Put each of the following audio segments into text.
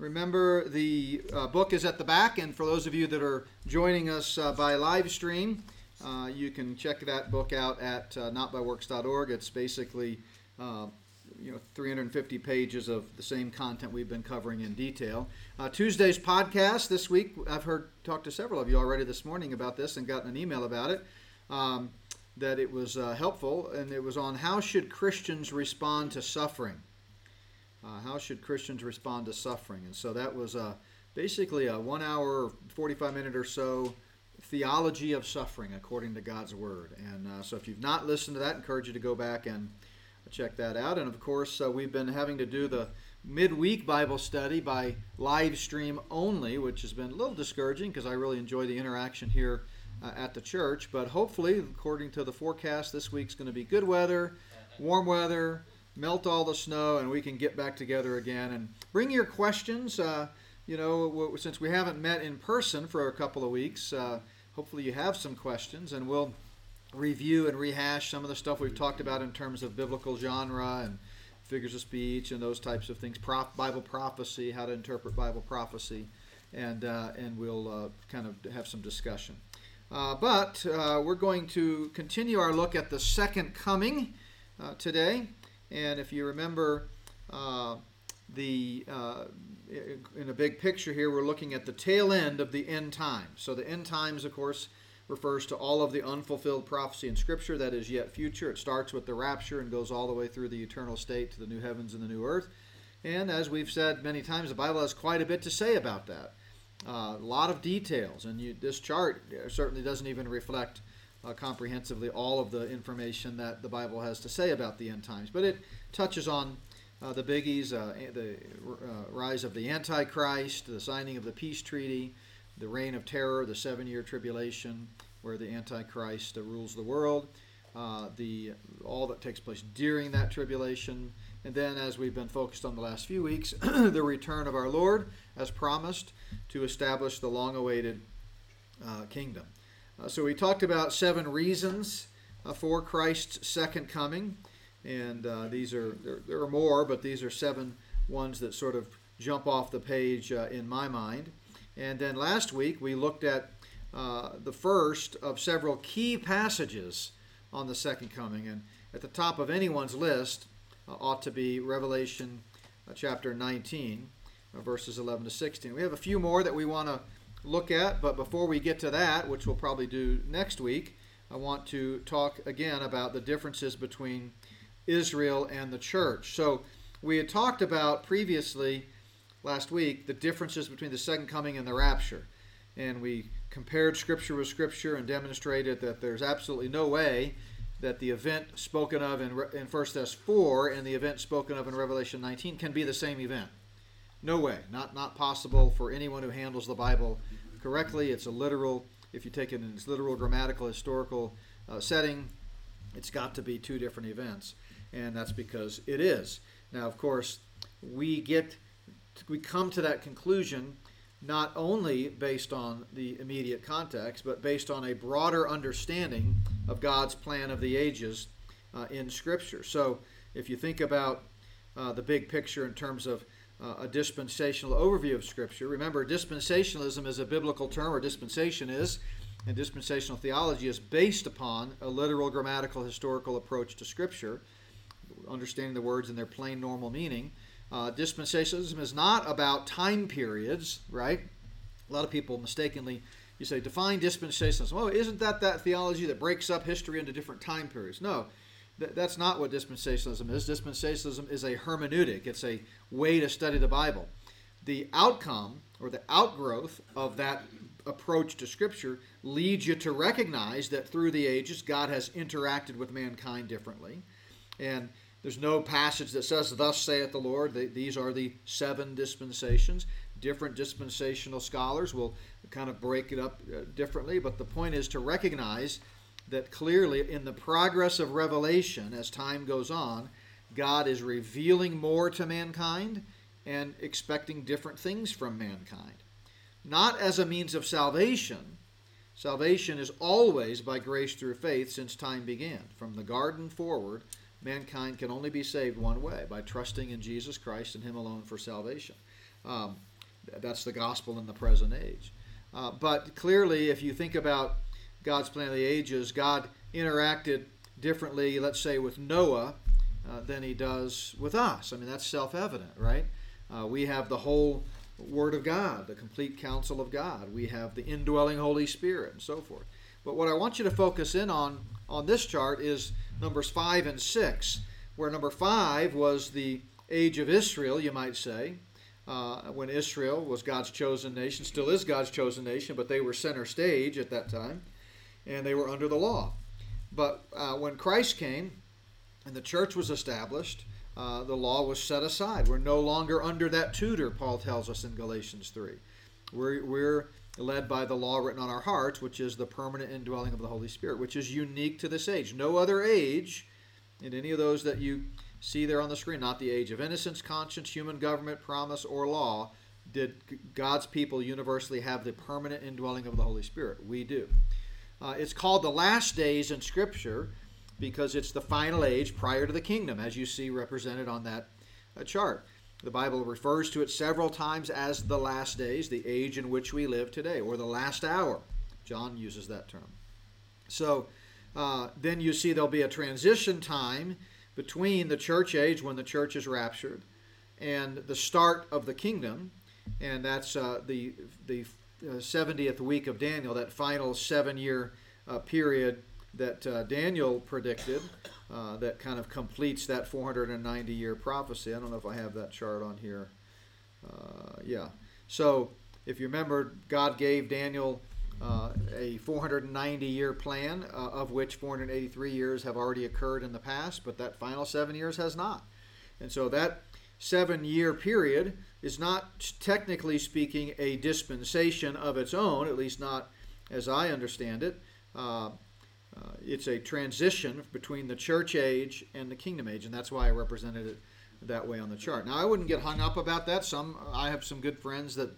Remember, the uh, book is at the back, and for those of you that are joining us uh, by live stream, uh, you can check that book out at uh, notbyworks.org. It's basically uh, you know 350 pages of the same content we've been covering in detail. Uh, Tuesday's podcast this week, I've heard talked to several of you already this morning about this and gotten an email about it. Um, that it was helpful, and it was on how should Christians respond to suffering. Uh, how should Christians respond to suffering? And so that was uh, basically a one hour, 45 minute or so theology of suffering according to God's Word. And uh, so if you've not listened to that, I encourage you to go back and check that out. And of course, uh, we've been having to do the midweek Bible study by live stream only, which has been a little discouraging because I really enjoy the interaction here uh, at the church. But hopefully, according to the forecast, this week's going to be good weather, warm weather melt all the snow, and we can get back together again. And bring your questions. Uh, you know, since we haven't met in person for a couple of weeks, uh, hopefully you have some questions, and we'll review and rehash some of the stuff we've talked about in terms of biblical genre and figures of speech and those types of things. Bible prophecy, how to interpret Bible prophecy, and uh, and we'll uh, kind of have some discussion. Uh, but uh, we're going to continue our look at the second coming uh, today. And if you remember uh, the uh, in a big picture here, we're looking at the tail end of the end times. So the end times, of course, refers to all of the unfulfilled prophecy in Scripture that is yet future. It starts with the rapture and goes all the way through the eternal state to the new heavens and the new earth. And as we've said many times, the Bible has quite a bit to say about that. Uh, a lot of details, and you, this chart certainly doesn't even reflect uh, comprehensively all of the information that the Bible has to say about the end times, but it touches on uh, the biggies uh, the uh, rise of the Antichrist, the signing of the peace treaty, the reign of terror, the seven year tribulation, where the Antichrist uh, rules the world. Uh, the all that takes place during that tribulation, and then, as we've been focused on the last few weeks, the return of our Lord, as promised, to establish the long-awaited kingdom. Uh, so we talked about seven reasons uh, for Christ's second coming, and uh, these are there, there, are more, but these are seven ones that sort of jump off the page uh, in my mind. And then last week we looked at uh, the first of several key passages on the second coming, and at the top of anyone's list uh, ought to be Revelation chapter 19, verses 11 to 16. We have a few more that we want to look at. But before we get to that, which we'll probably do next week, I want to talk again about the differences between Israel and the church. So we had talked about previously last week the differences between the second coming and the rapture. And we compared scripture with scripture and demonstrated that there's absolutely no way that the event spoken of in, in 1 Thess 4 and the event spoken of in Revelation 19 can be the same event. No way. Not not possible for anyone who handles the Bible correctly. It's a literal. If you take it in its literal grammatical historical uh, setting, it's got to be two different events, and that's because it is. Now, of course, we get we come to that conclusion not only based on the immediate context, but based on a broader understanding of God's plan of the ages uh, in Scripture. So, if you think about uh, the big picture in terms of uh, a dispensational overview of Scripture. Remember, dispensationalism is a biblical term, or dispensation is, and dispensational theology is based upon a literal, grammatical, historical approach to Scripture, understanding the words in their plain, normal meaning. Uh, dispensationalism is not about time periods, right? A lot of people mistakenly you say define dispensationalism. Oh, isn't that that theology that breaks up history into different time periods? No, that's not what dispensationalism is. Dispensationalism is a hermeneutic, it's a way to study the Bible. The outcome or the outgrowth of that approach to Scripture leads you to recognize that through the ages, God has interacted with mankind differently. And there's no passage that says, Thus saith the Lord. These are the seven dispensations. Different dispensational scholars will kind of break it up uh, differently, but the point is to recognize that clearly in the progress of revelation, as time goes on, God is revealing more to mankind and expecting different things from mankind. Not as a means of salvation. Salvation is always by grace through faith since time began. From the garden forward, mankind can only be saved one way by trusting in Jesus Christ and Him alone for salvation. Um, that's the gospel in the present age. Uh, but clearly, if you think about God's plan of the ages, God interacted differently, let's say, with Noah uh, than he does with us. I mean, that's self evident, right? Uh, we have the whole Word of God, the complete counsel of God. We have the indwelling Holy Spirit, and so forth. But what I want you to focus in on on this chart is numbers 5 and 6, where number 5 was the age of Israel, you might say, uh, when Israel was God's chosen nation, still is God's chosen nation, but they were center stage at that time, and they were under the law. But uh, when Christ came and the church was established, uh, the law was set aside. We're no longer under that tutor, Paul tells us in Galatians 3. We're, we're led by the law written on our hearts, which is the permanent indwelling of the Holy Spirit, which is unique to this age. No other age in any of those that you see there on the screen, not the age of innocence, conscience, human government, promise, or law, did God's people universally have the permanent indwelling of the Holy Spirit. We do. Uh, it's called the last days in Scripture because it's the final age prior to the kingdom, as you see represented on that uh, chart. The Bible refers to it several times as the last days, the age in which we live today, or the last hour. John uses that term. So uh, then you see there'll be a transition time between the church age when the church is raptured and the start of the kingdom, and that's uh, the the 70th uh, week of Daniel, that final seven year uh, period that uh, Daniel predicted, uh, that kind of completes that 490 year prophecy. I don't know if I have that chart on here. Uh, yeah. So if you remember, God gave Daniel uh, a 490 year plan, of which 483 years have already occurred in the past, but that final seven years has not. And so that seven year period is not, technically speaking, a dispensation of its own, at least not as I understand it. Uh, uh, it's a transition between the church age and the kingdom age, and that's why I represented it that way on the chart. Now, I wouldn't get hung up about that. Some I have some good friends that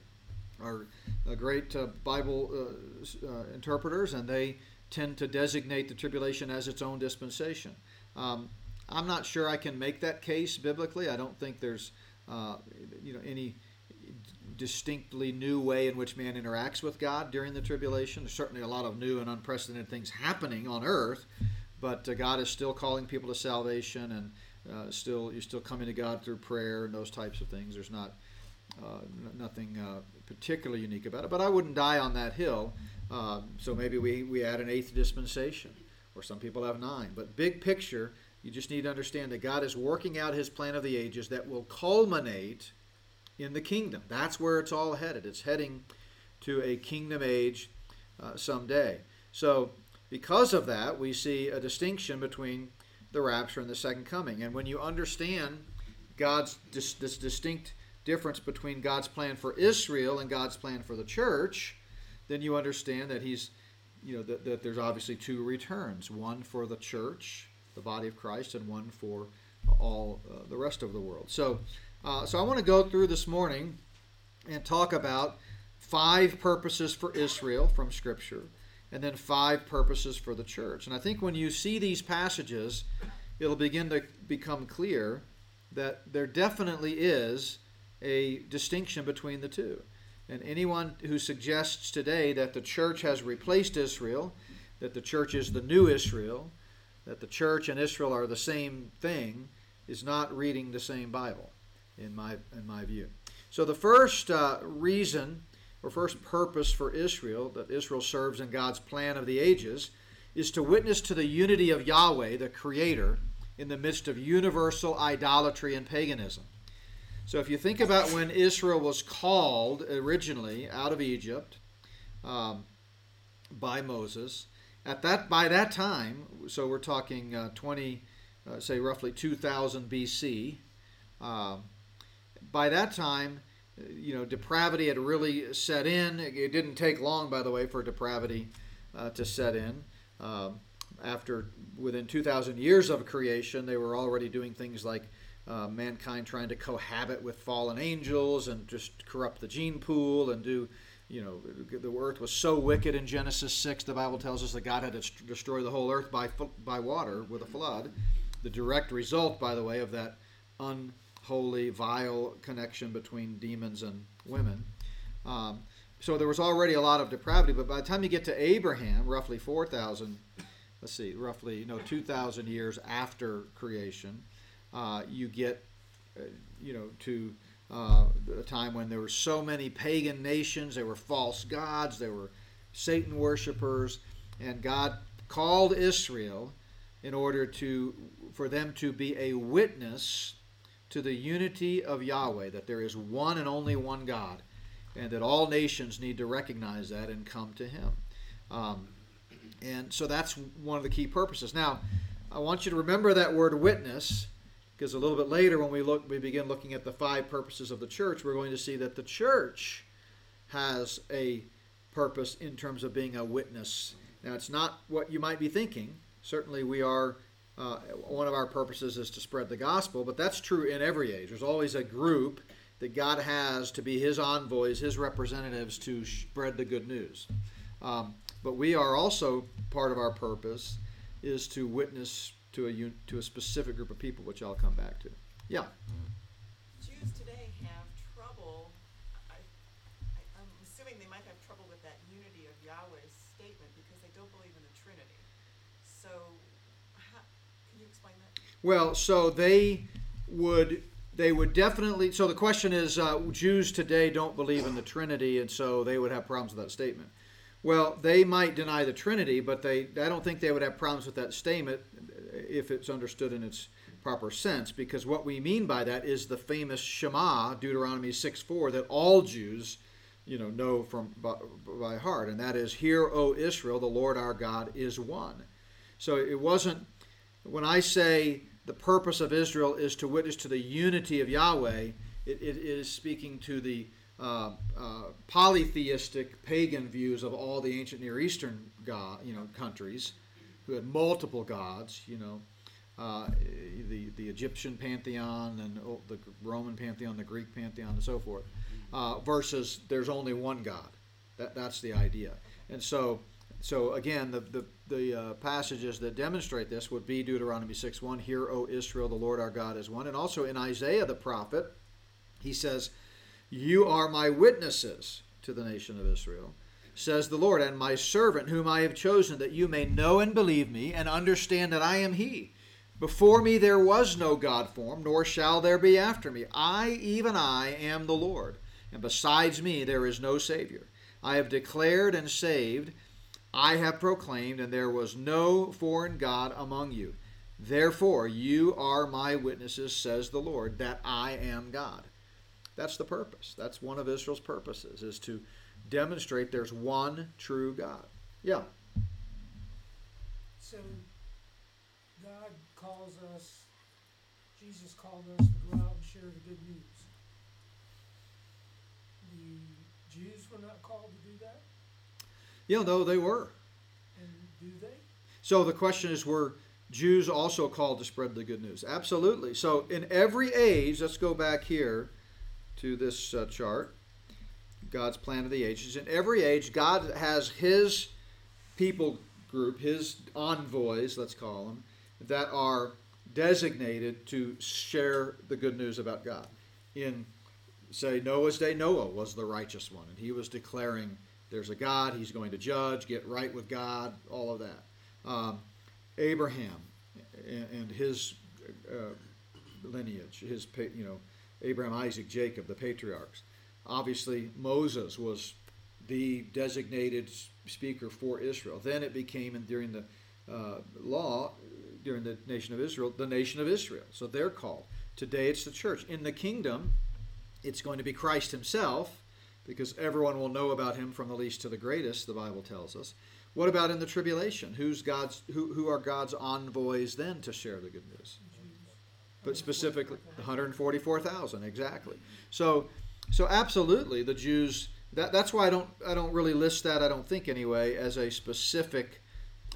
are uh, great uh, Bible uh, uh, interpreters, and they tend to designate the tribulation as its own dispensation. Um, I'm not sure I can make that case biblically. I don't think there's uh, you know any distinctly new way in which man interacts with God during the tribulation. There's certainly a lot of new and unprecedented things happening on earth, but uh, God is still calling people to salvation, and uh, still you're still coming to God through prayer and those types of things. There's not uh, nothing uh, particularly unique about it, but I wouldn't die on that hill. Um, so maybe we, we add an eighth dispensation, or some people have nine. But big picture, you just need to understand that God is working out his plan of the ages that will culminate in the kingdom. That's where it's all headed. It's heading to a kingdom age uh, someday. So, because of that, we see a distinction between the rapture and the second coming. And when you understand God's dis- this distinct difference between God's plan for Israel and God's plan for the church, then you understand that He's, you know, that, that there's obviously two returns one for the church the body of Christ, and one for all uh, the rest of the world. So, uh, so I want to go through this morning and talk about five purposes for Israel from Scripture, and then five purposes for the church. And I think when you see these passages, it'll begin to become clear that there definitely is a distinction between the two. And anyone who suggests today that the church has replaced Israel, that the church is the new Israel, that the church and Israel are the same thing is not reading the same Bible, in my in my view. So the first uh, reason or first purpose for Israel that Israel serves in God's plan of the ages is to witness to the unity of Yahweh, the Creator, in the midst of universal idolatry and paganism. So if you think about when Israel was called originally out of Egypt um, by Moses, at that by that time, so we're talking uh, 20, uh, say roughly 2000 BC. Uh, by that time, you know, depravity had really set in. It didn't take long, by the way, for depravity uh, to set in. Um, after within 2,000 years of creation, they were already doing things like uh, mankind trying to cohabit with fallen angels and just corrupt the gene pool and do you know, the earth was so wicked in Genesis 6, the Bible tells us that God had to destroy the whole earth by, by water with a flood. The direct result, by the way, of that unholy, vile connection between demons and, women. Um, so there was already a lot of depravity, but by the time you get to Abraham, roughly 4,000, let's see, roughly, you know, 2,000 years after creation, uh, you get, uh, you know, to uh, a time when there were so many pagan nations, there were false gods, there were Satan worshippers, and God called Israel in order to for them to be a witness to the unity of Yahweh, that there is one and only one God, and that all nations need to recognize that and come to Him. Um, and so that's one of the key purposes. Now, I want you to remember that word witness, because a little bit later, when we look, we begin looking at the five purposes of the church, we're going to see that the church has a purpose in terms of being a witness. Now, it's not what you might be thinking. Certainly, we are uh, one of our purposes is to spread the gospel, but that's true in every age. There's always a group that God has to be His envoys, His representatives to spread the good news. Um, but we are also part of our purpose is to witness to a to a specific group of people, which I'll come back to. Yeah. Jews today have trouble. I, I'm assuming they might have trouble with that unity of Yahweh's statement because they don't believe in the Trinity. So, how, can you explain that? Well, so they would they would definitely. So the question is, uh, Jews today don't believe in the Trinity, and so they would have problems with that statement. Well, they might deny the Trinity, but they I don't think they would have problems with that statement if it's understood in its proper sense, because what we mean by that is the famous Shema, Deuteronomy 6 4, that all Jews, you know, know from by, by heart, and that is, Hear, O Israel, the Lord our God is one. So it wasn't, when I say the purpose of Israel is to witness to the unity of Yahweh, it, it is speaking to the uh, uh, polytheistic pagan views of all the ancient Near Eastern god, you know, countries who had multiple gods, you know, uh, the the Egyptian pantheon and the Roman pantheon, the Greek pantheon, and so forth, uh, versus there's only one God. That that's the idea. And so so again, the the, the uh, passages that demonstrate this would be Deuteronomy 6:1, "Hear, O Israel, the Lord our God is one," and also in Isaiah the prophet, he says, "You are my witnesses to the nation of Israel." Says the Lord, and my servant whom I have chosen, that you may know and believe me, and understand that I am He. Before me there was no God formed, nor shall there be after me. I, even I, am the Lord, and besides me there is no Savior. I have declared and saved, I have proclaimed, and there was no foreign God among you. Therefore, you are my witnesses, says the Lord, that I am God. That's the purpose. That's one of Israel's purposes, is to demonstrate there's one true God. Yeah. So God calls us, Jesus called us to go out and share the good news. The Jews were not called to do that? Yeah, no, they were. And do they? So the question is were Jews also called to spread the good news? Absolutely. So in every age, let's go back here to this uh, chart. God's plan of the ages. In every age, God has His people group, His envoys, let's call them, that are designated to share the good news about God. In, say, Noah's day, Noah was the righteous one, and he was declaring there's a God, he's going to judge, get right with God, all of that. Um, Abraham and, his uh, lineage, his, you know, Abraham, Isaac, Jacob, the patriarchs obviously Moses was the designated speaker for Israel. Then it became, and during the uh, law, during the nation of Israel, the nation of Israel. So they're called. Today it's the church. In the kingdom, it's going to be Christ himself, because everyone will know about him from the least to the greatest, the Bible tells us. What about in the tribulation? Who's God's who, who are God's envoys then to share the good news? But specifically 144,000 exactly. So so absolutely, the Jews. That, that's why I don't I don't really list that I don't think anyway as a specific,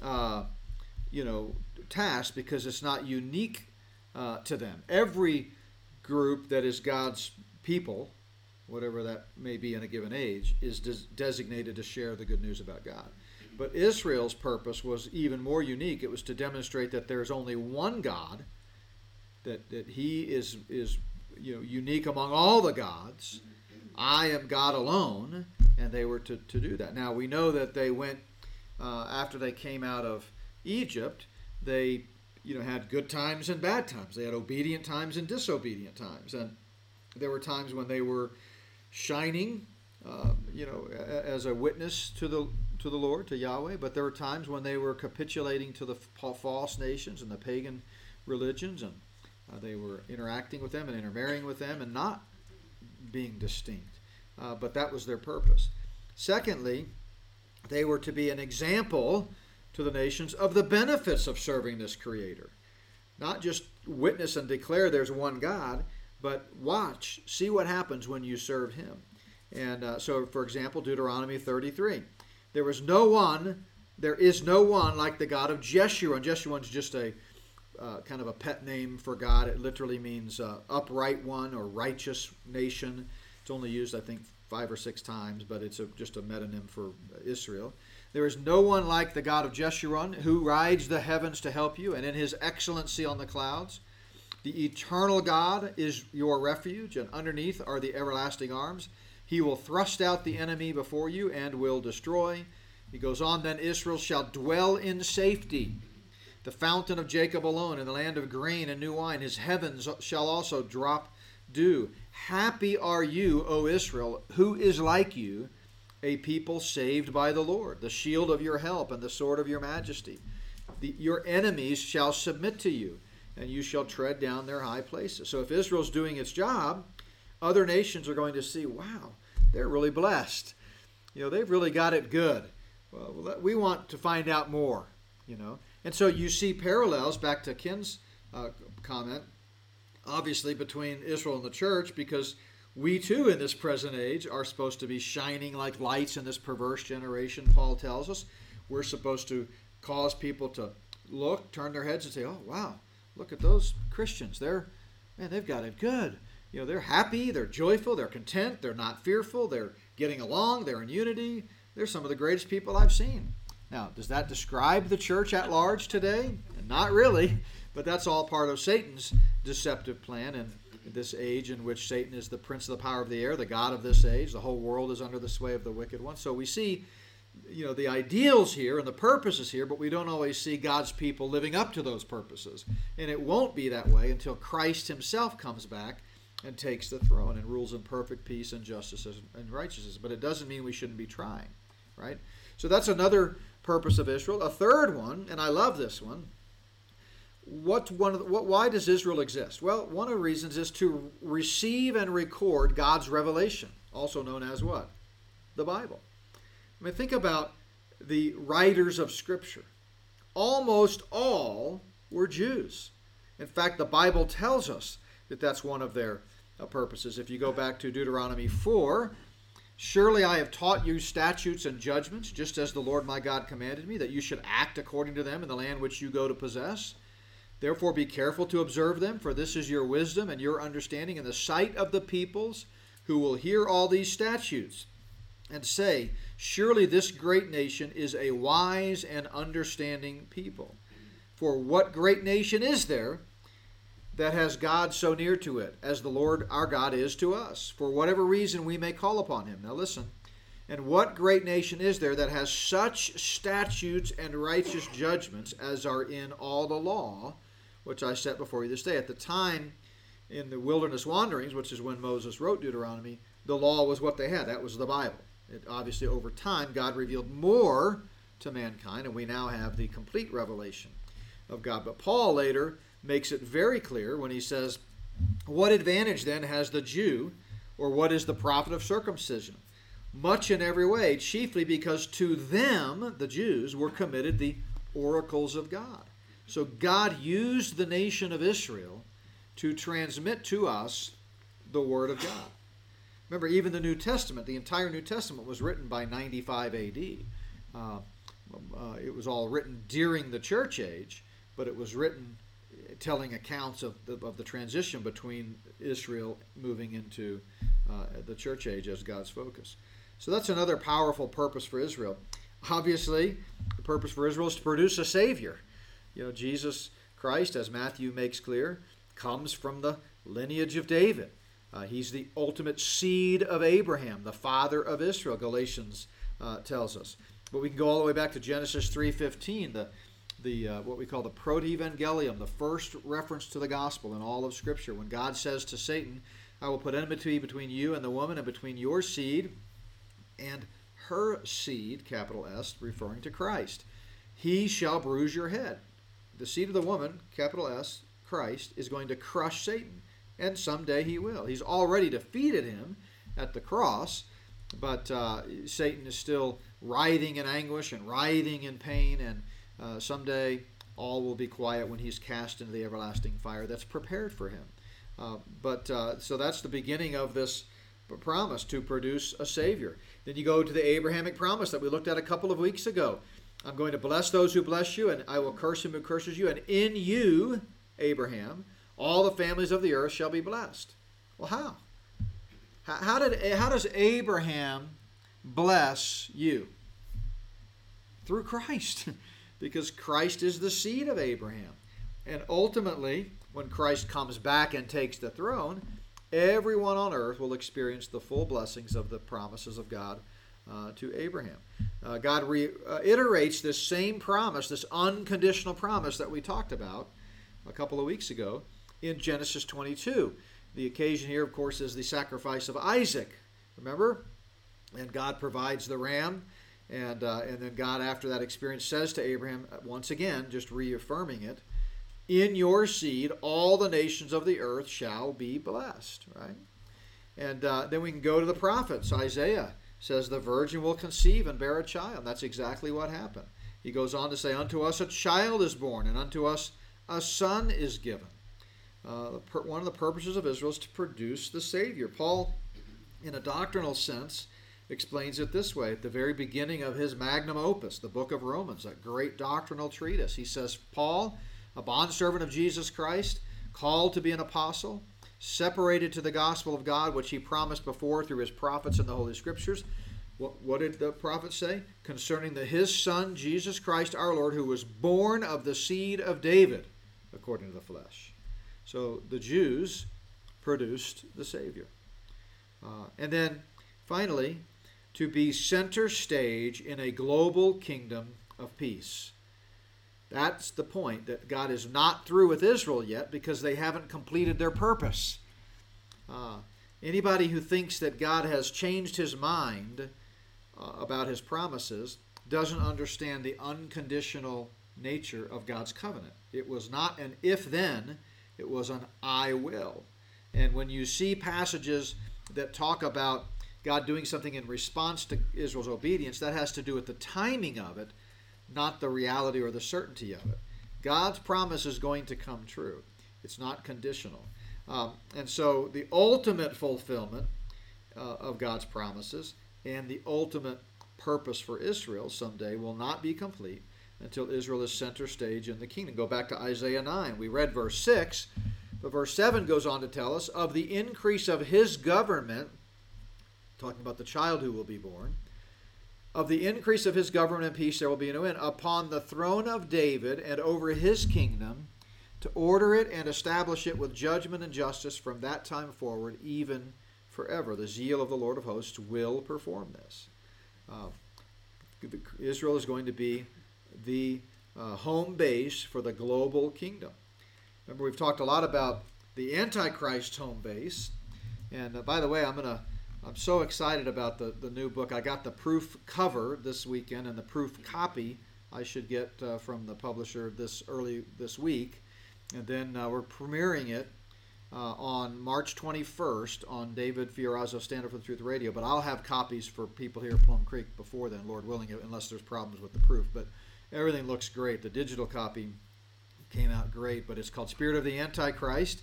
uh, you know, task because it's not unique uh, to them. Every group that is God's people, whatever that may be in a given age, is des- designated to share the good news about God. But Israel's purpose was even more unique. It was to demonstrate that there is only one God, that, that He is is you know unique among all the gods I am God alone, and they were to, to do that. Now, we know that they went, uh, after they came out of Egypt, they you know had good times and bad times. They had obedient times and disobedient times, and there were times when they were shining, uh, you know, as a witness to the to the Lord, to Yahweh. But there were times when they were capitulating to the false nations and the pagan religions, and uh, they were interacting with them and intermarrying with them, and not being distinct. Uh, but that was their purpose. Secondly, they were to be an example to the nations of the benefits of serving this Creator. Not just witness and declare there's one God, but watch, see what happens when you serve Him. And uh, so, for example, Deuteronomy 33. There was no one, there is no one like the God of Jeshurun. Jeshurun's just a uh, kind of a pet name for God. It literally means uh, upright one or righteous nation. It's only used, I think, five or six times, but it's a, just a metonym for Israel. There is no one like the God of Jeshurun who rides the heavens to help you, and in his excellency on the clouds. The eternal God is your refuge, and underneath are the everlasting arms. He will thrust out the enemy before you and will destroy. He goes on, then Israel shall dwell in safety. The fountain of Jacob alone, in the land of grain and new wine, his heavens shall also drop dew. Happy are you, O Israel, who is like you, a people saved by the Lord, the shield of your help and the sword of your majesty. The, your enemies shall submit to you, and you shall tread down their high places. So if Israel's doing its job, other nations are going to see, wow, they're really blessed. You know, they've really got it good. Well, we want to find out more, you know. And so you see parallels back to Ken's uh, comment, obviously, between Israel and the church, because we too, in this present age, are supposed to be shining like lights in this perverse generation, Paul tells us. We're supposed to cause people to look, turn their heads, and say, oh, wow, look at those Christians. They're, man, they've got it good. You know, they're happy, they're joyful, they're content, they're not fearful, they're getting along, they're in unity. They're some of the greatest people I've seen. Now, does that describe the church at large today? Not really, but that's all part of Satan's deceptive plan. And this age in which Satan is the prince of the power of the air, the God of this age. The whole world is under the sway of the wicked one. So we see, you know, the ideals here and the purposes here, but we don't always see God's people living up to those purposes. And it won't be that way until Christ himself comes back and takes the throne and rules in perfect peace and justice and righteousness. But it doesn't mean we shouldn't be trying, right? So that's another purpose of Israel. A third one, and I love this one, what one the, what, why does Israel exist? Well, one of the reasons is to receive and record God's revelation, also known as what? The Bible. I mean, think about the writers of Scripture. Almost all were Jews. In fact, the Bible tells us that that's one of their uh, purposes. If you go back to Deuteronomy 4, surely I have taught you statutes and judgments, just as the Lord my God commanded me, that you should act according to them in the land which you go to possess. Therefore, be careful to observe them, for this is your wisdom and your understanding in the sight of the peoples who will hear all these statutes and say, Surely this great nation is a wise and understanding people. For what great nation is there that has God so near to it, as the Lord our God is to us, for whatever reason we may call upon him? Now listen. And what great nation is there that has such statutes and righteous judgments as are in all the law? which I set before you this day. At the time in the wilderness wanderings, which is when Moses wrote Deuteronomy, the law was what they had. That was the Bible. It, obviously, over time, God revealed more to mankind, and we now have the complete revelation of God. But Paul later makes it very clear when he says, What advantage then has the Jew, or what is the profit of circumcision? Much in every way, chiefly because to them, the Jews, were committed the oracles of God. So God used the nation of Israel to transmit to us the Word of God. Remember, even the New Testament, the entire New Testament was written by 95 AD. Uh, uh, it was all written during the church age, but it was written telling accounts of the, of the transition between Israel moving into uh, the church age as God's focus. So that's another powerful purpose for Israel. Obviously, the purpose for Israel is to produce a Savior. You know, Jesus Christ, as Matthew makes clear, comes from the lineage of David. Uh, he's the ultimate seed of Abraham, the father of Israel. Galatians uh, tells us. But we can go all the way back to Genesis 3:15, the the uh, what we call the proto-evangelium, the first reference to the gospel in all of Scripture, when God says to Satan, "I will put enmity between you and the woman, and between your seed and her seed," capital S, referring to Christ. He shall bruise your head. The seed of the woman, capital S, Christ, is going to crush Satan, and someday he will. He's already defeated him at the cross, but uh, Satan is still writhing in anguish and writhing in pain, and uh, someday all will be quiet when he's cast into the everlasting fire that's prepared for him. Uh, but uh, so that's the beginning of this promise to produce a Savior. Then you go to the Abrahamic promise that we looked at a couple of weeks ago. I'm going to bless those who bless you, and I will curse him who curses you, and in you, Abraham, all the families of the earth shall be blessed. Well, how? How, did how does Abraham bless you? Through Christ, because Christ is the seed of Abraham. And ultimately, when Christ comes back and takes the throne, everyone on earth will experience the full blessings of the promises of God uh, to Abraham. Uh, God reiterates this same promise, this unconditional promise that we talked about a couple of weeks ago in Genesis 22. The occasion here, of course, is the sacrifice of Isaac. Remember? And God provides the ram. And, uh, and then God, after that experience, says to Abraham, uh, once again, just reaffirming it, in your seed all the nations of the earth shall be blessed, right? And uh, then we can go to the prophets. Isaiah says, The virgin will conceive and bear a child. That's exactly what happened. He goes on to say, Unto us a child is born, and unto us a son is given. Uh, one of the purposes of Israel is to produce the Savior. Paul, in a doctrinal sense, explains it this way at the very beginning of his magnum opus, the book of Romans, that great doctrinal treatise. He says, Paul, a bondservant of Jesus Christ, called to be an apostle, separated to the gospel of God, which he promised before through his prophets in the Holy Scriptures. What, what did the prophet say? Concerning the, his son, Jesus Christ our Lord, who was born of the seed of David, according to the flesh. So the Jews produced the Savior. Uh, and then finally, to be center stage in a global kingdom of peace. That's the point that God is not through with Israel yet because they haven't completed their purpose. Uh, anybody who thinks that God has changed his mind uh, about his promises doesn't understand the unconditional nature of God's covenant. It was not an if then, it was an I will. And when you see passages that talk about God doing something in response to Israel's obedience, that has to do with the timing of it, not the reality or the certainty of it. God's promise is going to come true, it's not conditional. Um, and so the ultimate fulfillment uh, of God's promises and the ultimate purpose for Israel someday will not be complete until Israel is center stage in the kingdom. Go back to Isaiah 9. We read verse 6, but verse 7 goes on to tell us of the increase of his government, talking about the child who will be born. Of the increase of his government and peace there will be no end upon the throne of David and over his kingdom to order it and establish it with judgment and justice from that time forward, even forever. The zeal of the Lord of hosts will perform this. Uh, Israel is going to be the uh, home base for the global kingdom. Remember, we've talked a lot about the Antichrist home base. And uh, by the way, I'm gonna I'm so excited about the, the new book. I got the proof cover this weekend and the proof copy I should get uh, from the publisher this early this week. And then uh, we're premiering it uh, on March 21st on David Fiorazo Stand Up for the Truth Radio. But I'll have copies for people here at Plum Creek before then, Lord willing, unless there's problems with the proof. But everything looks great. The digital copy came out great, but it's called Spirit of the Antichrist.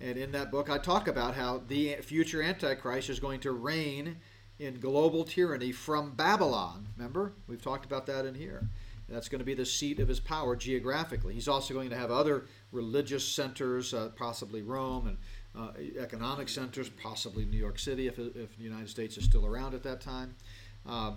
And in that book, I talk about how the future Antichrist is going to reign in global tyranny from Babylon. Remember? We've talked about that in here. That's going to be the seat of his power geographically. He's also going to have other religious centers, uh, possibly Rome, and uh, economic centers, possibly New York City, if, if the United States is still around at that time. Uh,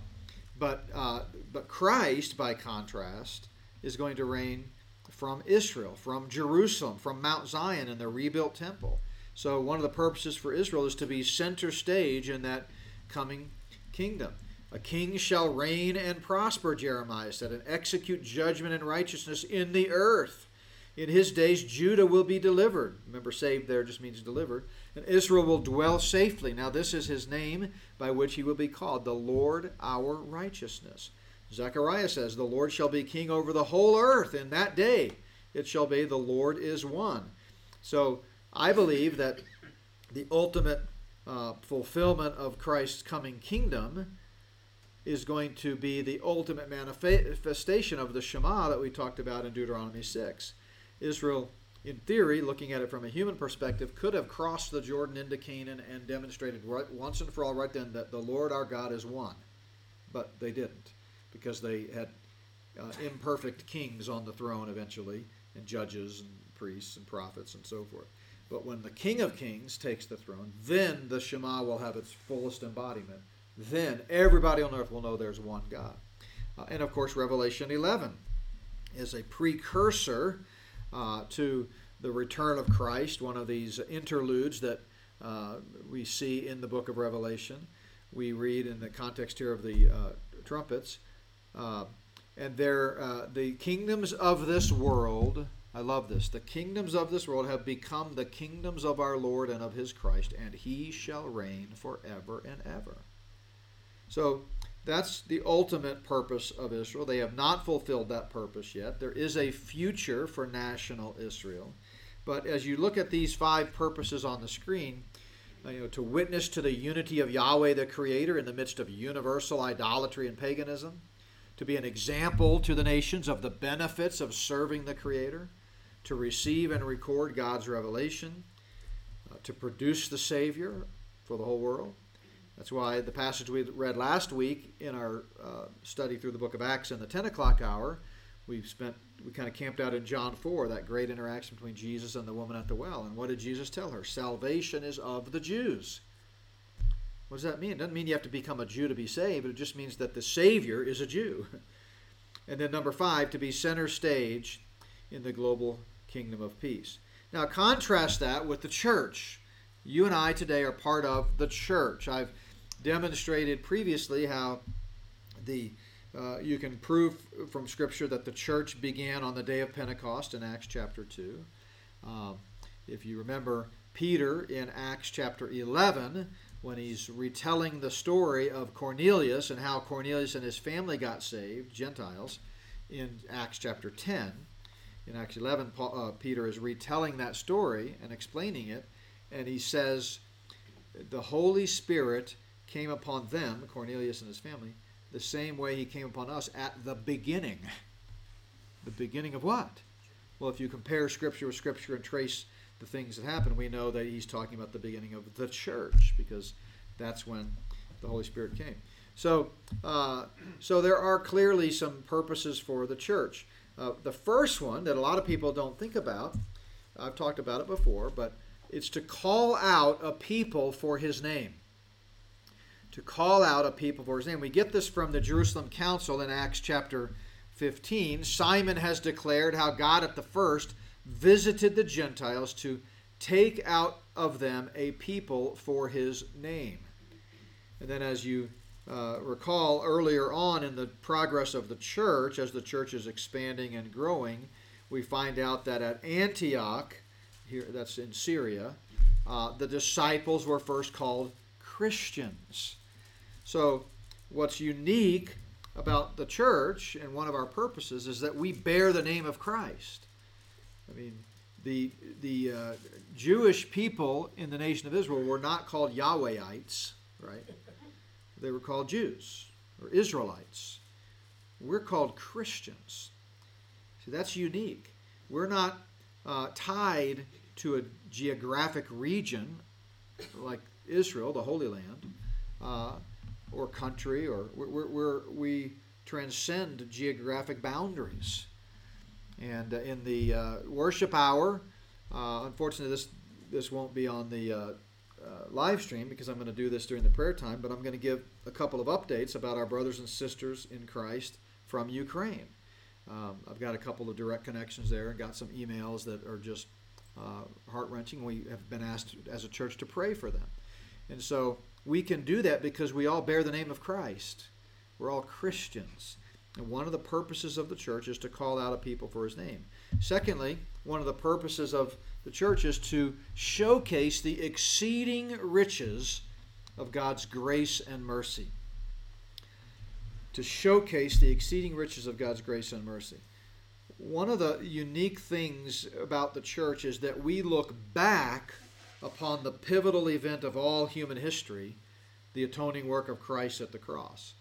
but, uh, but Christ, by contrast, is going to reign from Israel, from Jerusalem, from Mount Zion and the rebuilt temple. So, one of the purposes for Israel is to be center stage in that coming kingdom. A king shall reign and prosper, Jeremiah said, and execute judgment and righteousness in the earth. In his days, Judah will be delivered. Remember, saved there just means delivered. And Israel will dwell safely. Now, this is his name by which he will be called, the Lord our righteousness. Zechariah says, The Lord shall be king over the whole earth. In that day it shall be, The Lord is one. So, I believe that the ultimate uh, fulfillment of Christ's coming kingdom is going to be the ultimate manifestation of the Shema that we talked about in Deuteronomy 6. Israel, in theory, looking at it from a human perspective, could have crossed the Jordan into Canaan and demonstrated right, once and for all right then that the Lord our God is one. But they didn't because they had uh, imperfect kings on the throne eventually, and judges and priests and prophets and so forth. But when the King of Kings takes the throne, then the Shema will have its fullest embodiment. Then everybody on earth will know there's one God. Uh, and of course, Revelation 11 is a precursor uh, to the return of Christ, one of these interludes that uh, we see in the book of Revelation. We read in the context here of the uh, trumpets. Uh, and they're, uh, the kingdoms of this world I love this. The kingdoms of this world have become the kingdoms of our Lord and of his Christ, and he shall reign forever and ever. So that's the ultimate purpose of Israel. They have not fulfilled that purpose yet. There is a future for national Israel. But as you look at these five purposes on the screen, uh, you know, to witness to the unity of Yahweh the Creator in the midst of universal idolatry and paganism, to be an example to the nations of the benefits of serving the Creator, to receive and record God's revelation, uh, to produce the Savior for the whole world. That's why the passage we read last week in our uh, study through the book of Acts in the 10 o'clock hour, we spent we kind of camped out in John 4, that great interaction between Jesus and the woman at the well. And what did Jesus tell her? Salvation is of the Jews. What does that mean? It doesn't mean you have to become a Jew to be saved, it just means that the Savior is a Jew. And then number five, to be center stage in the global kingdom of peace. Now, contrast that with the church. You and I today are part of the church. I've demonstrated previously how the uh, you can prove from Scripture that the church began on the day of Pentecost in Acts chapter 2. Um, if you remember Peter in Acts chapter 11, when he's retelling the story of Cornelius and how Cornelius and his family got saved, Gentiles, in Acts chapter 10, in Acts 11, Paul, uh, Peter is retelling that story and explaining it, and he says, The Holy Spirit came upon them, Cornelius and his family, the same way he came upon us at the beginning. The beginning of what? Well, if you compare Scripture with Scripture and trace the things that happen, we know that he's talking about the beginning of the church because that's when the Holy Spirit came. So, uh, so there are clearly some purposes for the church. Uh, the first one that a lot of people don't think about, I've talked about it before, but it's to call out a people for his name. To call out a people for his name. We get this from the Jerusalem Council in Acts chapter 15. Simon has declared how God at the first visited the Gentiles to take out of them a people for his name. And then, as you uh, recall earlier on in the progress of the church, as the church is expanding and growing, we find out that at Antioch, here that's in Syria, uh, the disciples were first called Christians. So, what's unique about the church and one of our purposes is that we bear the name of Christ. I mean, the the uh, Jewish people in the nation of Israel were not called Yahwehites, right? They were called Jews or Israelites. We're called Christians. See, that's unique. We're not uh, tied to a geographic region like Israel, the Holy Land, uh, or country, or we're, we're, we transcend geographic boundaries. And uh, in the uh, worship hour, uh, unfortunately, this this won't be on the uh, uh, live stream because I'm going to do this during the prayer time, but I'm going to give a couple of updates about our brothers and sisters in Christ from Ukraine. Um, I've got a couple of direct connections there and got some emails that are just heart wrenching. We have been asked as a church to pray for them. And so we can do that because we all bear the name of Christ. We're all Christians. And one of the purposes of the church is to call out a people for his name. Secondly, one of the purposes of the church is to showcase the exceeding riches of God's grace and mercy. To showcase the exceeding riches of God's grace and mercy. One of the unique things about the church is that we look back upon the pivotal event of all human history, the atoning work of Christ at the cross.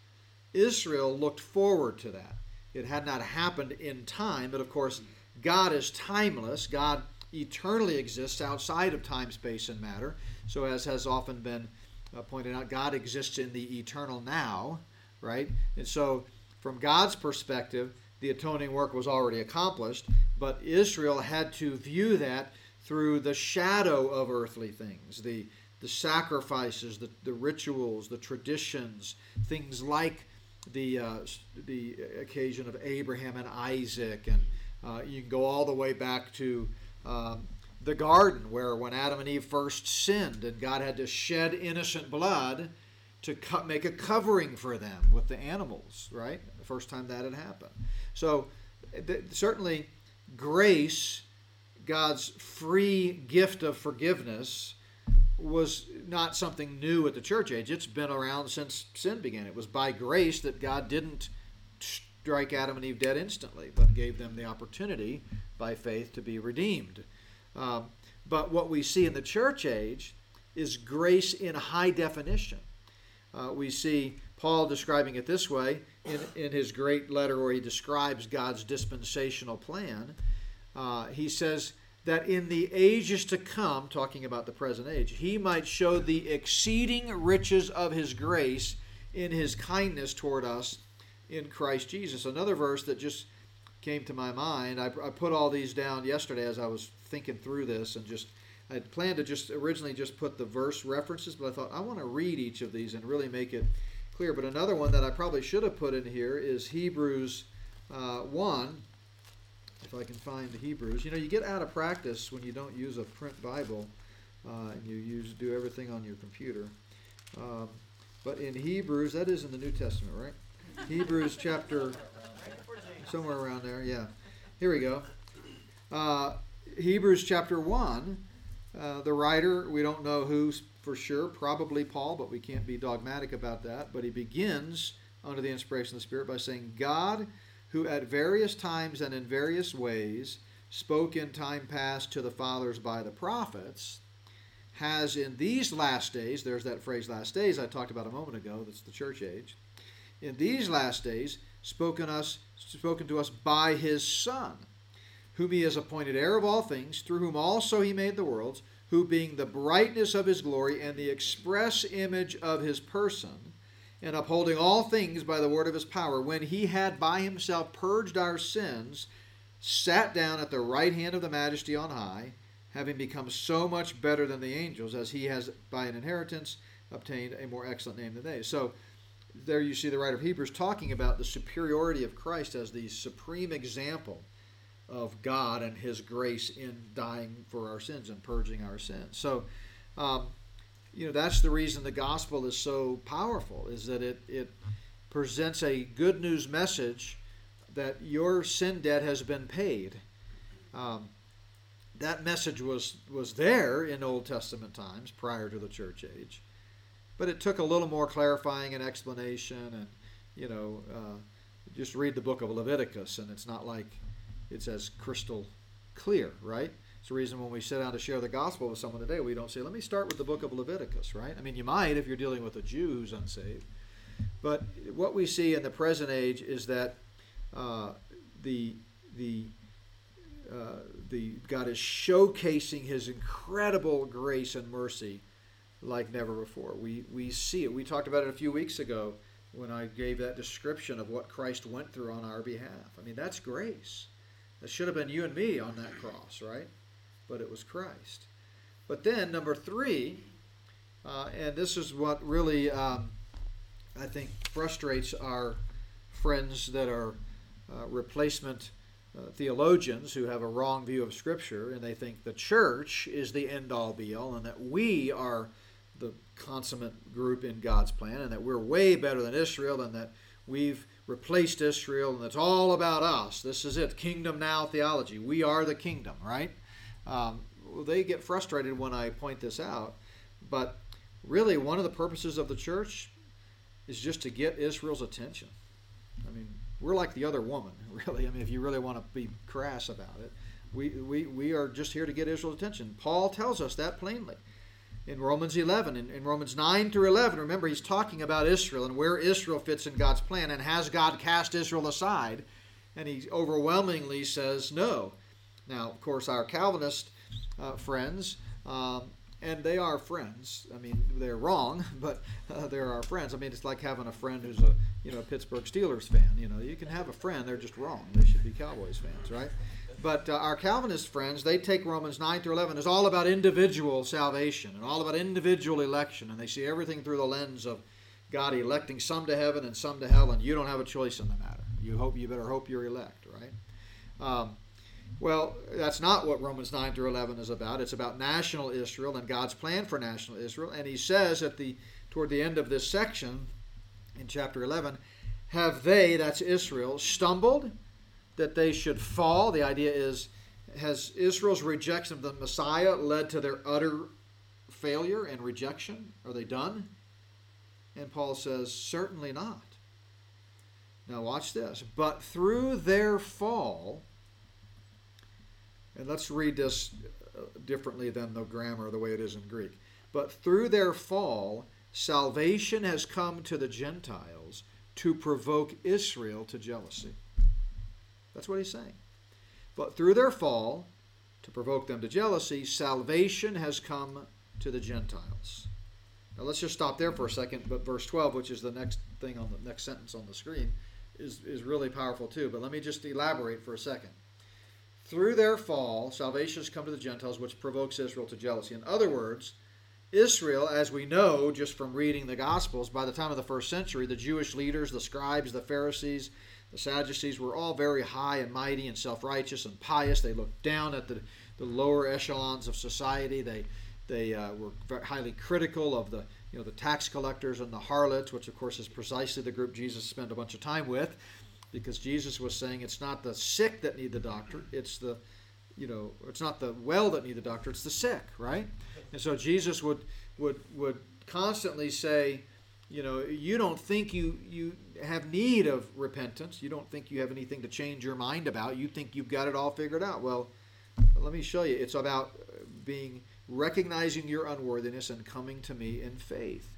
Israel looked forward to that. It had not happened in time, but of course, God is timeless. God eternally exists outside of time, space, and matter. So, as has often been uh, pointed out, God exists in the eternal now, right? And so, from God's perspective, the atoning work was already accomplished, but Israel had to view that through the shadow of earthly things, the, the sacrifices, the, the rituals, the traditions, things like the, uh, the occasion of Abraham and Isaac. And uh, you can go all the way back to um, the garden, where when Adam and Eve first sinned and God had to shed innocent blood to cut, make a covering for them with the animals, right? The first time that had happened. So, th- certainly, grace God's free gift of forgiveness was not something new at the church age. It's been around since sin began. It was by grace that God didn't strike Adam and Eve dead instantly, but gave them the opportunity by faith to be redeemed. Um, but what we see in the church age is grace in high definition. Uh, we see Paul describing it this way in, in his great letter where he describes God's dispensational plan. Uh, he says that in the ages to come, talking about the present age, he might show the exceeding riches of his grace in his kindness toward us in Christ Jesus. Another verse that just came to my mind, I, I put all these down yesterday as I was thinking through this and just. I had planned to just originally just put the verse references, but I thought I want to read each of these and really make it clear. But another one that I probably should have put in here is Hebrews uh, 1, if I can find the Hebrews. You know, you get out of practice when you don't use a print Bible uh, and you use do everything on your computer. Um, but in Hebrews, that is in the New Testament, right? Hebrews chapter somewhere around there. Yeah, here we go. Uh, Hebrews chapter one. Uh, the writer, we don't know who for sure, probably Paul, but we can't be dogmatic about that. But he begins under the inspiration of the Spirit by saying, God who at various times and in various ways spoke in time past to the fathers by the prophets, has in these last days, there's that phrase last days I talked about a moment ago, that's the church age, in these last days spoken us spoken to us by his son, whom he has appointed heir of all things, through whom also he made the worlds, who being the brightness of his glory and the express image of his person, and upholding all things by the word of his power, when he had by himself purged our sins, sat down at the right hand of the majesty on high, having become so much better than the angels, as he has by an inheritance obtained a more excellent name than they. So there you see the writer of Hebrews talking about the superiority of Christ as the supreme example of God and his grace in dying for our sins and purging our sins. So um, you know that's the reason the gospel is so powerful is that it it presents a good news message that your sin debt has been paid. Um, that message was was there in old testament times prior to the church age but it took a little more clarifying and explanation and you know uh, just read the book of leviticus and it's not like it's as crystal clear right it's the reason when we sit down to share the gospel with someone today, we don't say, let me start with the book of Leviticus, right? I mean, you might if you're dealing with a Jew who's unsaved. But what we see in the present age is that uh, the, the, uh, the God is showcasing his incredible grace and mercy like never before. We, we see it. We talked about it a few weeks ago when I gave that description of what Christ went through on our behalf. I mean, that's grace. That should have been you and me on that cross, right? But it was Christ. But then, number three, uh, and this is what really um, I think frustrates our friends that are uh, replacement uh, theologians who have a wrong view of Scripture, and they think the church is the end all be all, and that we are the consummate group in God's plan, and that we're way better than Israel, and that we've replaced Israel, and it's all about us. This is it, kingdom now theology. We are the kingdom, right? Um, they get frustrated when I point this out, but really, one of the purposes of the church is just to get Israel's attention. I mean, we're like the other woman, really. I mean, if you really want to be crass about it, we, we, we are just here to get Israel's attention. Paul tells us that plainly in Romans 11. In, in, Romans 9 through 11, remember, he's talking about Israel and where Israel fits in God's plan. And has God cast Israel aside? And he overwhelmingly says no. Now, of course, our Calvinist uh, friends, um, and they are friends. I mean, they're wrong, but uh, they're our friends. I mean, it's like having a friend who's a you know a Pittsburgh Steelers fan. You know, you can have a friend; they're just wrong. They should be Cowboys fans, right? But uh, our Calvinist friends, they take Romans 9 through 11 as all about individual salvation and all about individual election, and they see everything through the lens of God electing some to heaven and some to hell, and you don't have a choice in the matter. You hope you better hope you're elect, right? Um, well, that's not what Romans 9 through 11 is about. It's about national Israel and God's plan for national Israel. And he says at the toward the end of this section in chapter 11, have they, that's Israel, stumbled that they should fall? The idea is has Israel's rejection of the Messiah led to their utter failure and rejection? Are they done? And Paul says, certainly not. Now, watch this. But through their fall, and let's read this uh, differently than the grammar, the way it is in Greek. But through their fall, salvation has come to the Gentiles to provoke Israel to jealousy. That's what he's saying. But through their fall, to provoke them to jealousy, salvation has come to the Gentiles. Now let's just stop there for a second. But verse 12, which is the next thing on the next sentence on the screen, is, is really powerful too. But let me just elaborate for a second. Through their fall, salvation has come to the Gentiles, which provokes Israel to jealousy. In other words, Israel, as we know just from reading the Gospels, by the time of the first century, the Jewish leaders, the scribes, the Pharisees, the Sadducees were all very high and mighty and self righteous and pious. They looked down at the, the lower echelons of society. They, they uh, were highly critical of the, you know, the tax collectors and the harlots, which, of course, is precisely the group Jesus spent a bunch of time with because Jesus was saying it's not the sick that need the doctor, it's the you know, it's not the well that need the doctor, it's the sick, right? And so Jesus would would would constantly say, you know, you don't think you you have need of repentance. You don't think you have anything to change your mind about. You think you've got it all figured out. Well, let me show you. It's about uh, being recognizing your unworthiness and coming to me in faith.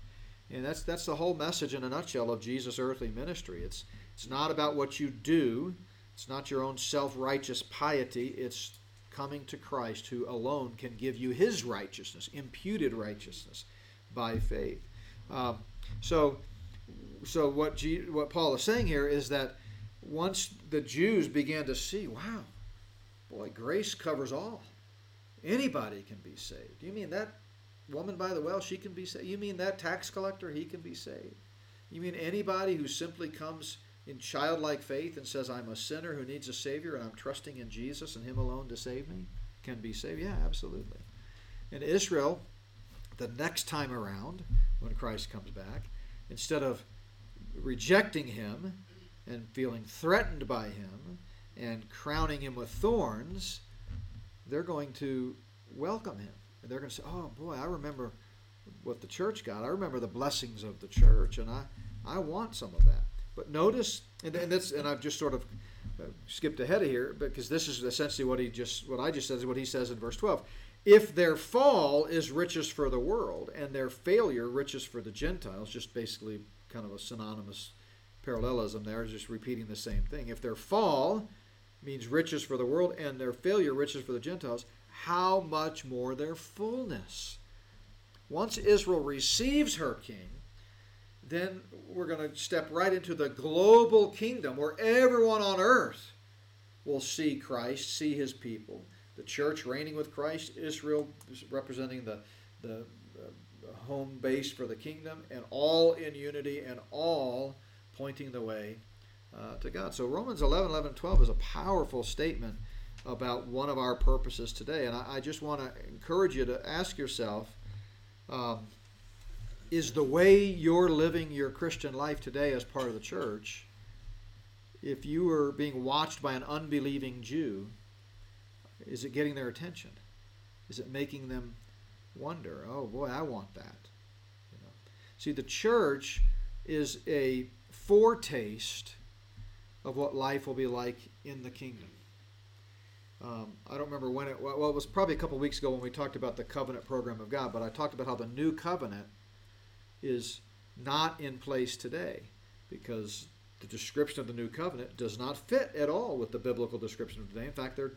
And that's that's the whole message in a nutshell of Jesus' earthly ministry. It's it's not about what you do, it's not your own self righteous piety. It's coming to Christ, who alone can give you his righteousness, imputed righteousness by faith. Um, so, so what, G, what Paul is saying here is that once the Jews began to see, wow, boy, grace covers all. Anybody can be saved. You mean that woman by the well, she can be saved? You mean that tax collector, he can be saved? You mean anybody who simply comes in childlike faith and says, I'm a sinner who needs a Savior and I'm trusting in Jesus and Him alone to save me, can be saved? Yeah, absolutely. In Israel, the next time around, when Christ comes back, instead of rejecting Him and feeling threatened by Him and crowning Him with thorns, they're going to welcome Him. And they're going to say, Oh, boy, I remember what the church got. I remember the blessings of the church, and I, I want some of that. But notice, and, and this, and I've just sort of uh, skipped ahead of here because this is essentially what he just, what I just said is what he says in verse 12. If their fall is riches for the world and their failure riches for the Gentiles, just basically kind of a synonymous parallelism there, just repeating the same thing. If their fall means riches for the world and their failure riches for the Gentiles, how much more their fullness? Once Israel receives her king, then we're going to step right into the global kingdom where everyone on earth will see Christ, see his people. The church reigning with Christ, Israel representing the, the, home base for the kingdom, and all in unity and all pointing the way uh, to God. So Romans 11, 11, 12 is a powerful statement about one of our purposes today. And I, I just want to encourage you to ask yourself um, is the way you're living your Christian life today as part of the church, if you were being watched by an unbelieving Jew, is it getting their attention? Is it making them wonder, oh boy, I want that? You know? See, the church is a foretaste of what life will be like in the kingdom. Um, I don't remember when it. Well, it was probably a couple weeks ago when we talked about the covenant program of God. But I talked about how the new covenant is not in place today because the description of the new covenant does not fit at all with the biblical description of today. In fact, they're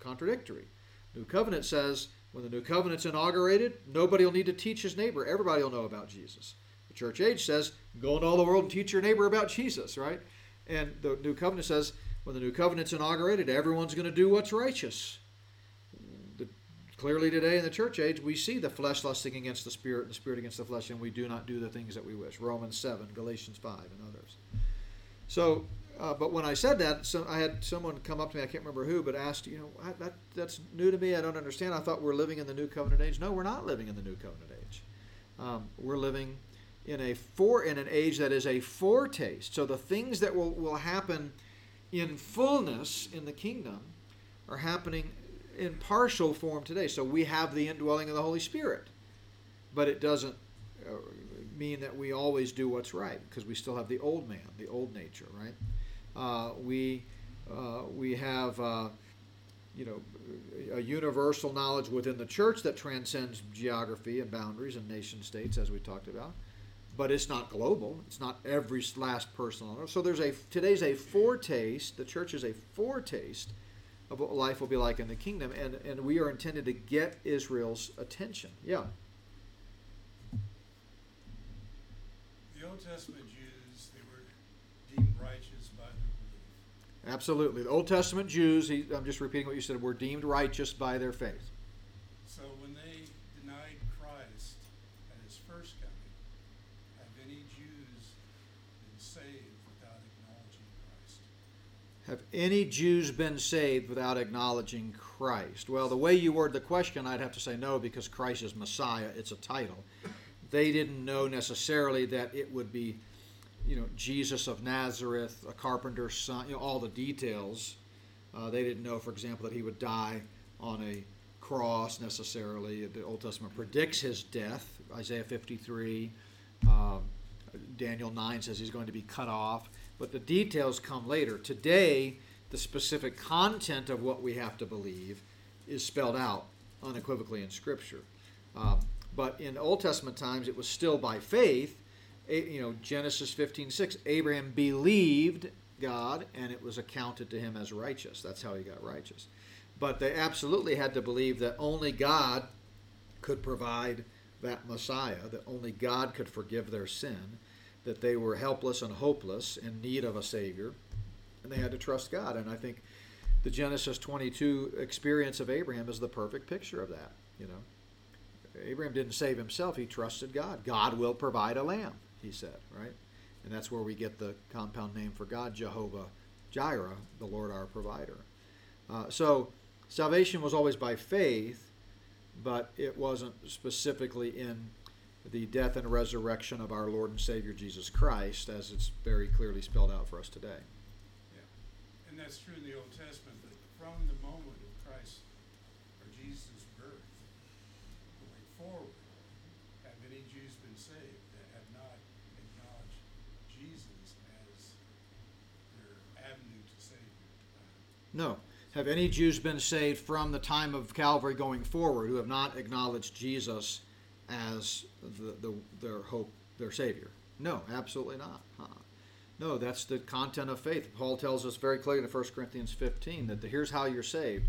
contradictory. New covenant says when the new covenant's inaugurated, nobody will need to teach his neighbor. Everybody will know about Jesus. The church age says go into all the world and teach your neighbor about Jesus, right? And the new covenant says when the new covenant's inaugurated, everyone's going to do what's righteous. Clearly, today in the church age, we see the flesh lusting against the spirit and the spirit against the flesh, and we do not do the things that we wish. Romans 7, Galatians 5, and others. So, uh, but when I said that, so I had someone come up to me, I can't remember who, but asked, you know, I, that, that's new to me. I don't understand. I thought we're living in the new covenant age. No, we're not living in the new covenant age. Um, we're living in a for in an age that is a foretaste. So the things that will, will happen in fullness in the kingdom are happening in partial form today. So we have the indwelling of the Holy Spirit, but it doesn't uh, mean that we always do what's right because we still have the old man, the old nature, right? Uh, we uh, we have uh, you know a universal knowledge within the church that transcends geography and boundaries and nation states, as we talked about but it's not global. It's not every last person on earth. So there's a today's a foretaste. The church is a foretaste of what life will be like in the kingdom, and and we are intended to get Israel's attention. Yeah. The Old Testament Jews, they were deemed righteous by their belief. Absolutely. The Old Testament Jews, he, I'm just repeating what you said, were deemed righteous by their faith. So when they denied Christ at his first coming, have any Jews been saved without acknowledging Christ? Have any Jews been saved without acknowledging Christ? Well, the way you word the question, I'd have to say no because Christ is Messiah. It's a title. They didn't know necessarily that it would be, you know, Jesus of Nazareth, a carpenter's son, you know, all the details. Uh, they didn't know, for example, that he would die on a cross necessarily. The Old Testament predicts his death. Isaiah 53, um, Daniel 9 says he's going to be cut off. But the details come later. Today, the specific content of what we have to believe is spelled out unequivocally in Scripture. Um, but in Old Testament times, it was still by faith. You know, Genesis 15 6, Abraham believed God and it was accounted to him as righteous. That's how he got righteous. But they absolutely had to believe that only God could provide that Messiah, that only God could forgive their sin, that they were helpless and hopeless in need of a Savior, and they had to trust God. And I think the Genesis 22 experience of Abraham is the perfect picture of that. You know, Abraham didn't save himself; he trusted God. God will provide a lamb, he said, right? And that's where we get the compound name for God, Jehovah Jireh, the Lord our provider. Uh, so salvation was always by faith, but it wasn't specifically in the death and resurrection of our Lord and Savior Jesus Christ, as it's very clearly spelled out for us today. Yeah. And that's true in the Old Testament, but from the moment of Christ or Jesus' birth going forward, have any Jews been saved that have not acknowledged Jesus as their avenue to Savior? No. Have any Jews been saved from the time of Calvary going forward who have not acknowledged Jesus as the, the, their hope, their Savior? No, absolutely not. Huh. No, that's the content of faith. Paul tells us very clearly in 1 Corinthians 15 that the, here's how you're saved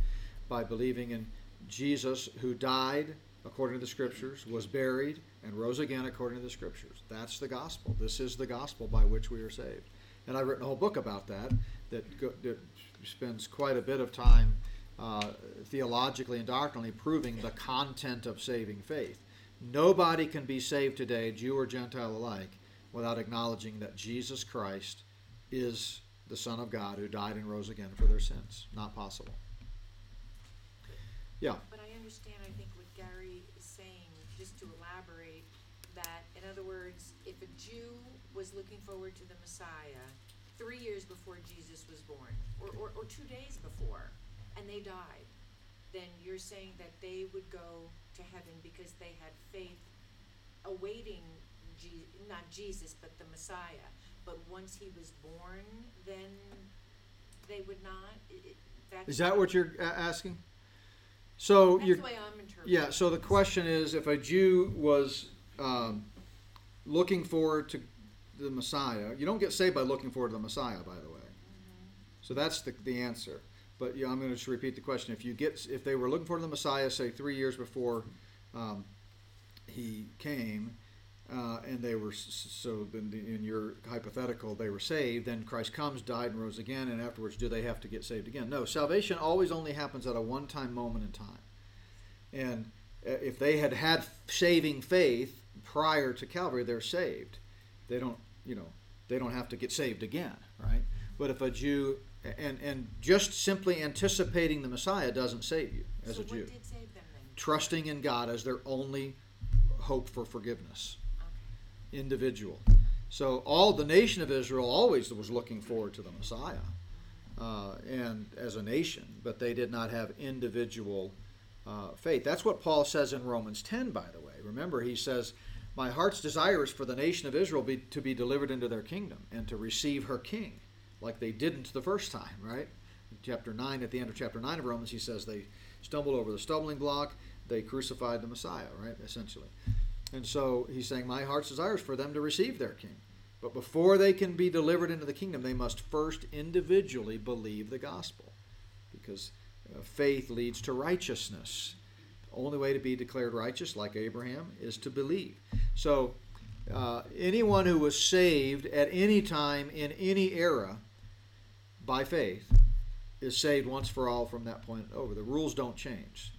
by believing in Jesus who died according to the Scriptures, was buried, and rose again according to the Scriptures. That's the gospel. This is the gospel by which we are saved. And I've written a whole book about that that, go, that spends quite a bit of time uh, theologically and doctrinally proving the content of saving faith. Nobody can be saved today, Jew or Gentile alike, without acknowledging that Jesus Christ is the Son of God who died and rose again for their sins. Not possible. Yeah. But I understand, I think what Gary is saying, just to elaborate, that, in other words, if a Jew was looking forward to the Messiah three years before Jesus was born, or, or, or two days before, and they died, then you're saying that they would go to heaven because they had faith awaiting Je- not Jesus, but the Messiah. But once he was born, then they would not? I- I- that's Is that what you're asking? So That's you're the way I'm interpreting yeah. So the question is, if a Jew was um, looking forward to the Messiah, you don't get saved by looking forward to the Messiah, by the way. So that's the, the answer. But yeah, I'm going to just repeat the question. If you get, if they were looking for the Messiah, say three years before um, he came, uh, and they were so then the- in your hypothetical they were saved, then Christ comes, died, and rose again, and afterwards do they have to get saved again? No, salvation always only happens at a one-time moment in time. And uh, if they had had saving faith prior to Calvary, they're saved. They don't, you know, they don't have to get saved again, right? But if a Jew and and just simply anticipating the Messiah doesn't save you as so a Jew. what did save them? Trusting in God as their only hope for forgiveness, Okay. individual. So all the nation of Israel always was looking forward to the Messiah, uh, and as a nation, but they did not have individual uh, faith. That's what Paul says in Romans 10, by the way. Remember, he says, My heart's desire is for the nation of Israel be, to be delivered into their kingdom and to receive her king, like they didn't the first time, right? Chapter 9, at the end of chapter 9 of Romans, he says they stumbled over the stumbling block, they crucified the Messiah, right? Essentially. And so he's saying, My heart's desire is for them to receive their king. But before they can be delivered into the kingdom, they must first individually believe the gospel. Because uh, faith leads to righteousness. The only way to be declared righteous, like Abraham, is to believe. So, uh, anyone who was saved at any time in any era by faith is saved once for all from that point over. The rules don't change.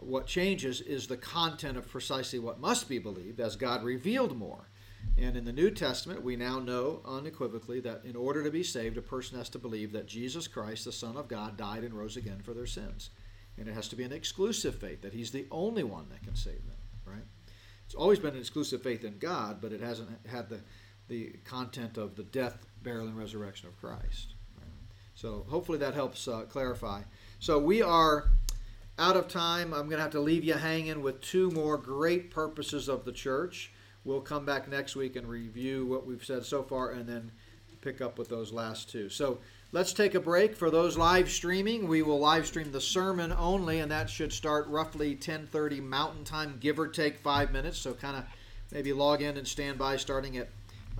What changes is the content of precisely what must be believed as God revealed more. And in the New Testament, we now know unequivocally that in order to be saved, a person has to believe that Jesus Christ, the Son of God, died and rose again for their sins. And it has to be an exclusive faith, that He's the only one that can save them, right? It's always been an exclusive faith in God, but it hasn't had the, the content of the death, burial, and resurrection of Christ. So hopefully that helps uh, clarify. So we are out of time. I'm going to have to leave you hanging with two more great purposes of the church. We'll come back next week and review what we've said so far and then pick up with those last two. So let's take a break. For those live streaming, we will live stream the sermon only, and that should start roughly 10:30 Mountain Time, give or take five minutes. So kind of maybe log in and stand by starting at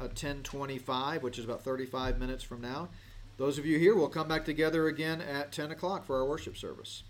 uh, 10:25, which is about 35 minutes from now. Those of you here will come back together again at 10 o'clock for our worship service.